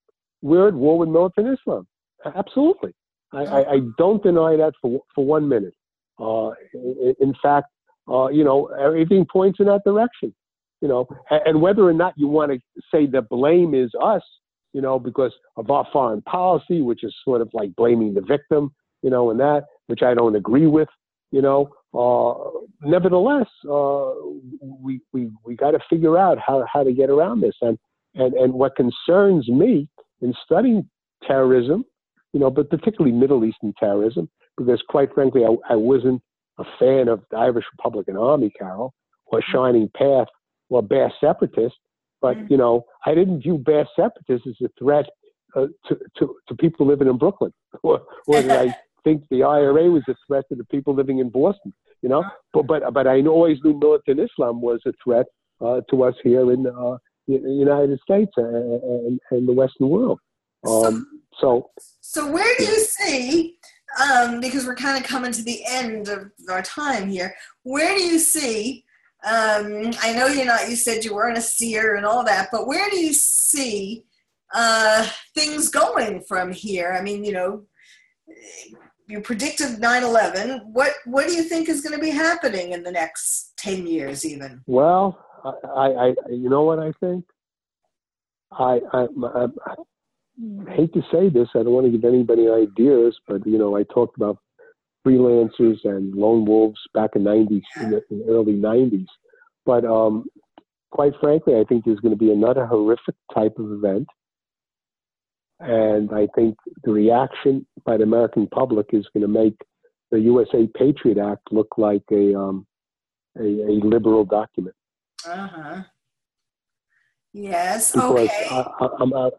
We're at war with militant Islam. Absolutely. I, I, I don't deny that for, for one minute. Uh, in, in, fact, uh, you know, everything points in that direction. You know, and, and whether or not you want to say the blame is us, you know, because of our foreign policy, which is sort of like blaming the victim, you know, and that which I don't agree with. You know, uh, nevertheless, uh, we we we got to figure out how how to get around this. And and and what concerns me in studying terrorism, you know, but particularly Middle Eastern terrorism, because quite frankly, I, I wasn't a fan of the Irish Republican Army, Carol, or mm-hmm. Shining Path, or Basque Separatists. But mm-hmm. you know, I didn't view Basque Separatists as a threat uh, to, to to people living in Brooklyn, *laughs* or, or did I *laughs* think the IRA was a threat to the people living in Boston? You know, but but but I always knew militant Islam was a threat uh, to us here in uh, the United States and, and, and the Western world. Um, so, so where do you see? Um, because we're kind of coming to the end of our time here. Where do you see? Um, I know you're not. You said you weren't a seer and all that, but where do you see uh, things going from here? I mean, you know, you predicted 9/11. What what do you think is going to be happening in the next 10 years, even? Well, I, I you know what I think. I, I, I, I hate to say this. I don't want to give anybody ideas, but you know, I talked about freelancers and lone wolves back in 90s, in the, in the early 90s. But um, quite frankly, I think there's going to be another horrific type of event and I think the reaction by the American public is going to make the USA Patriot Act look like a um, a, a, liberal document. Uh huh. Yes. Because okay. I, am I'm,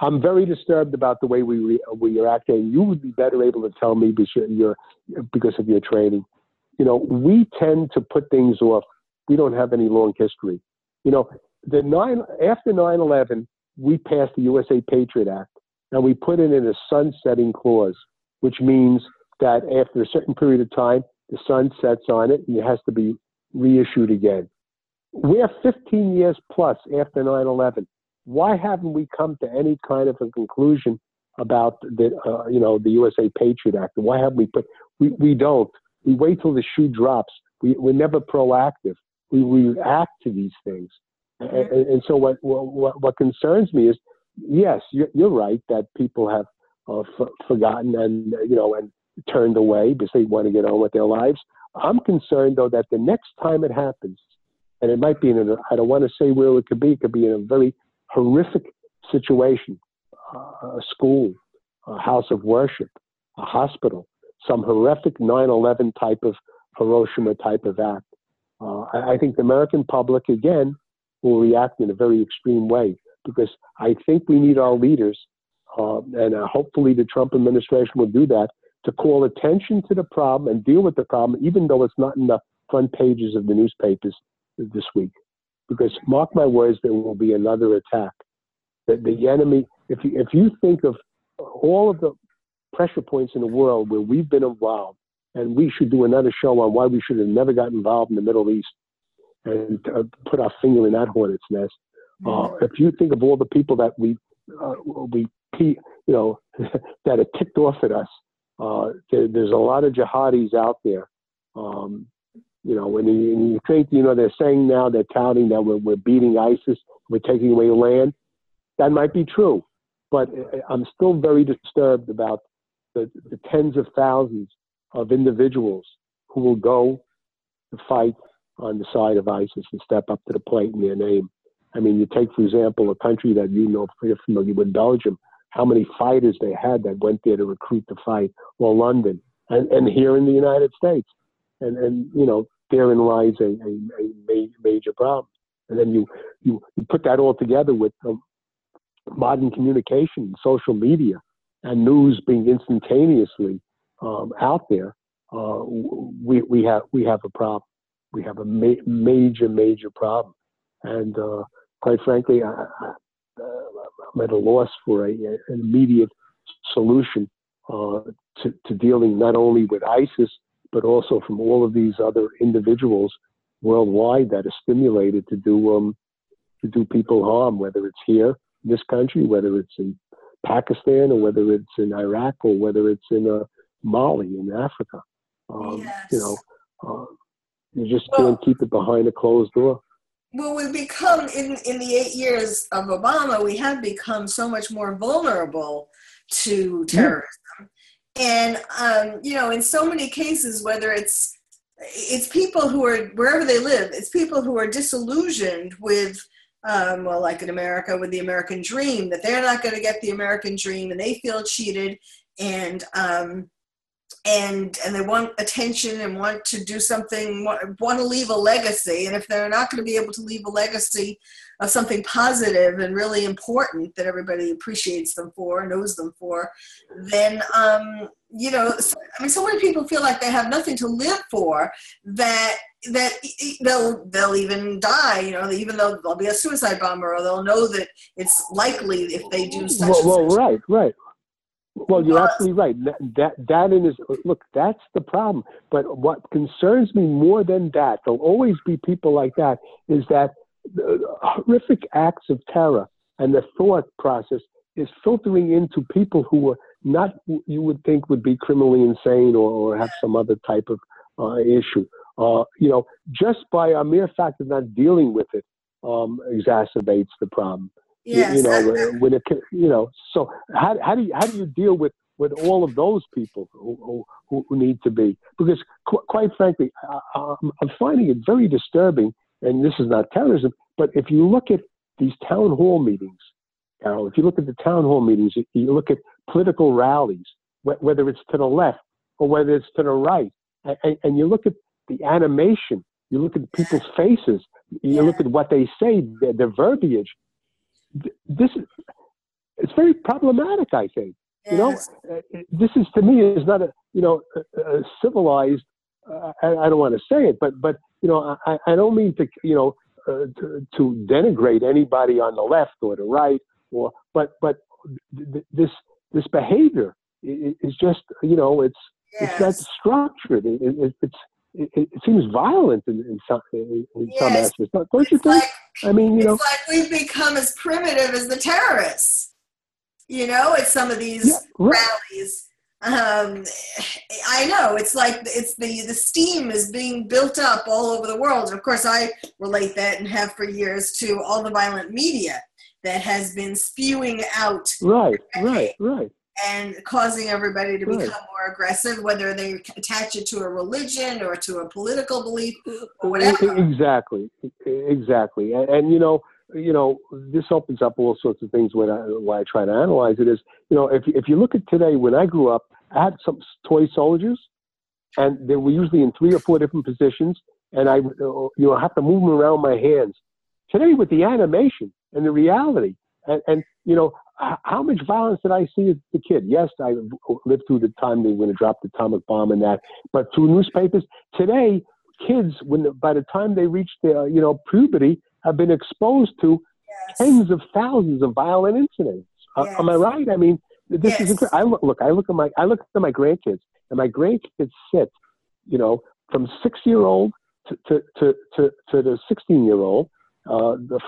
I'm very disturbed about the way we re, we are acting. You would be better able to tell me because because of your training. You know, we tend to put things off. We don't have any long history. You know, the nine after 9/11, we passed the USA Patriot Act and we put it in a sunsetting clause, which means that after a certain period of time, the sun sets on it and it has to be reissued again. We're 15 years plus after 9 11. Why haven't we come to any kind of a conclusion about the, uh, you know, the USA Patriot Act? Why haven't we put, we, we don't. We wait till the shoe drops. We, we're never proactive. We react to these things. And, and so what, what, what concerns me is yes, you're, you're right that people have uh, f- forgotten and you know and turned away because they want to get on with their lives. I'm concerned though that the next time it happens, and it might be in a, I don't want to say where it could be. It could be in a very horrific situation, uh, a school, a house of worship, a hospital, some horrific 9/11 type of Hiroshima type of act. Uh, I, I think the American public again will react in a very extreme way because I think we need our leaders, uh, and uh, hopefully the Trump administration will do that, to call attention to the problem and deal with the problem, even though it's not in the front pages of the newspapers this week. Because mark my words, there will be another attack. The, the enemy, if you, if you think of all of the pressure points in the world where we've been involved, and we should do another show on why we should have never got involved in the Middle East and uh, put our finger in that hornet's nest. Uh, if you think of all the people that we uh, we you know *laughs* that are ticked off at us, uh, there, there's a lot of jihadis out there. Um, you know, when you, when you think you know they're saying now they're touting that we're, we're beating ISIS, we're taking away land. That might be true, but uh, uh, I'm still very disturbed about the, the tens of thousands of individuals who will go to fight on the side of ISIS and step up to the plate in their name. I mean, you take, for example, a country that you know, you're familiar with, Belgium, how many fighters they had that went there to recruit to fight, or London, and, and here in the United States. And, and you know, therein lies a, a, a major problem. And then you, you, you put that all together with um, modern communication, social media, and news being instantaneously um, out there, uh, we, we, have, we have a problem. We have a ma- major, major problem. And uh, quite frankly, I, am at a loss for a, an immediate solution uh, to, to, dealing not only with ISIS, but also from all of these other individuals worldwide that are stimulated to do um, to do people harm, whether it's here in this country, whether it's in Pakistan, or whether it's in Iraq, or whether it's in uh, Mali in Africa. Um, yes. You know, uh, you just well, can't keep it behind a closed door well, we've become in in the eight years of Obama, we have become so much more vulnerable to terrorism. And um, you know, in so many cases, whether it's it's people who are wherever they live, it's people who are disillusioned with um, well, like in America with the American dream, that they're not going to get the American dream, and they feel cheated, and um, and and they want attention and want to do something, want, want to leave a legacy, and if they're not going to be able to leave a legacy of something positive and really important that everybody appreciates them for, knows them for, then um, you know, I mean, so many people feel like they have nothing to live for that that they'll they'll even die. You know, even though they'll be a suicide bomber, or they'll know that it's likely if they do such. Well, well such. right, right. Well, you're absolutely right. That that in is look. That's the problem. But what concerns me more than that, there'll always be people like that. Is that the horrific acts of terror and the thought process is filtering into people who are not you would think would be criminally insane or, or have some other type of uh, issue. Uh, you know, just by a mere fact of not dealing with it um, exacerbates the problem. Yes. You, you know, *laughs* when it you know, so how, how do you how do you deal with with all of those people who, who, who need to be? Because qu- quite frankly, I, I'm finding it very disturbing. And this is not terrorism, but if you look at these town hall meetings, Carol, if you look at the town hall meetings, you look at political rallies, whether it's to the left or whether it's to the right, and, and you look at the animation, you look at people's *laughs* faces, you yeah. look at what they say, their, their verbiage. This is it's very problematic. I think yes. you know uh, this is to me is not a you know a, a civilized. Uh, I, I, don't want to say it, but but you know I, I don't mean to you know uh, to, to denigrate anybody on the left or the right or but but th- this this behavior is just you know it's yes. it's not structured. It, it, it's it, it, seems violent in, in some in, yes. some aspects. Don't, don't you think? Like, I mean, you know, like we've become as primitive as the terrorists. You know, at some of these yeah, right. rallies. Um, I know it's like it's the the steam is being built up all over the world. Of course, I relate that and have for years to all the violent media that has been spewing out. Right, right, right. And causing everybody to become right. Aggressive, whether they attach it to a religion or to a political belief or whatever. Exactly, exactly. And, and you know, you know, this opens up all sorts of things when I, when I try to analyze it is, you know, if, if you look at today, when I grew up, I had some toy soldiers and they were usually in three or four different positions and I, you know, have to move them around my hands. Today with the animation, and the reality. And, and you know, how much violence did I see as a kid? Yes, I lived through the time they were going to drop the atomic bomb and that, but through newspapers today, kids, when by the time they reach their you know puberty, have been exposed to yes. tens of thousands of violent incidents. Yes. Uh, am I right? I mean, this yes. is incredible. I look, look, I look at my, I look at my grandkids, and my grandkids sit, you know, from six year old to to to to, to the sixteen year old uh, the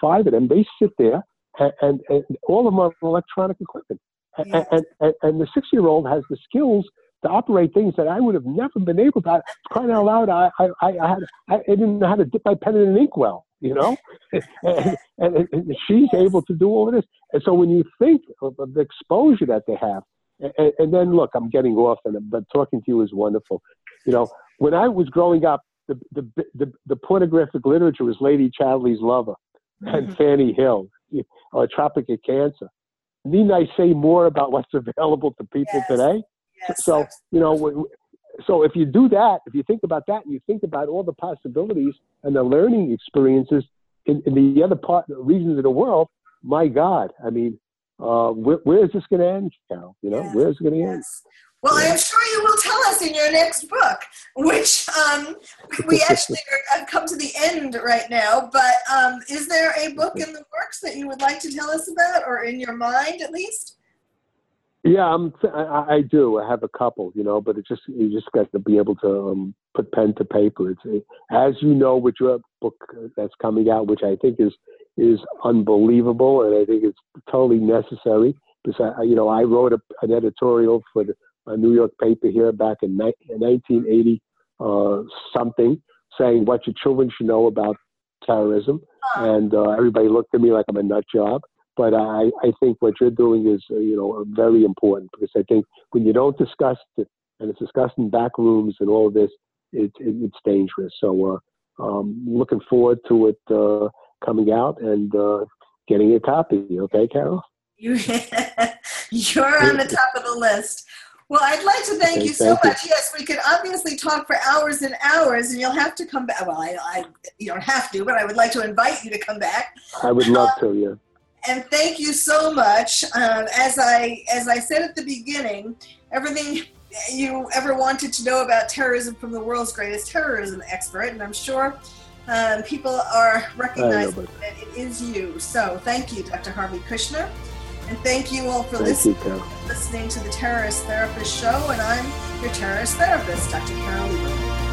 five of them, they sit there, and, and, and all of them are electronic equipment. Yes. And, and, and the six year old has the skills to operate things that I would have never been able to. Crying out loud, I, I, I, had, I didn't know how to dip my pen in an inkwell, you know? *laughs* and, and, and, she's able to do all of this. And so when you think of, of the exposure that they have, and, and, then look, I'm getting off, and but talking to you is wonderful. You know, when I was growing up, the, the, the, the pornographic literature was Lady Chatterley's Lover and. Fanny Hill, *laughs* or Tropic of Cancer. Need I say more about what's available to people yes. today? Yes. So, you know, so if you do that, if you think about that, and you think about all the possibilities and the learning experiences in, in the other part, regions of the world, my God, I mean, uh, where, where is this going to end, Carol? You know, where is it going to yes. end? Well, I am sure you will tell us in your next book, which um, we *laughs* actually are, have come to the end right now. But um, is there a book in the works that you would like to tell us about, or in your mind at least? Yeah, I'm, I, I do. I have a couple, you know, but it just you just got to be able to um, put pen to paper. It's it, as you know with your book that's coming out, which I think is is unbelievable, and I think it's totally necessary. Because I, you know, I wrote a, an editorial for the a New York paper here back in 1980 uh, something, saying what your children should know about terrorism, and uh, everybody looked at me like I'm a nut job. But I, I think what you're doing is, uh, you know, very important because I think when you don't discuss it and it's discussed in back rooms and all of this, it, it, it's dangerous. So, uh, um, looking forward to it uh, coming out and uh, getting a copy. Okay, Carol? You, *laughs* you're on the top of the list. Well, I'd like to thank Okay, you so thank you. much. Yes, we could obviously talk for hours and hours, and you'll have to come back. Well, I, I, you don't have to, but I would like to invite you to come back. I would love to, yeah. And thank you so much. Um, as I, as I said at the beginning, everything you ever wanted to know about terrorism from the world's greatest terrorism expert, and I'm sure um, people are recognizing that it is you. So thank you, Dr. Harvey Kushner. And thank you all for listening, you, listening to the Terrorist Therapist Show. And I'm your terrorist therapist, Dr. Carol Lieberman.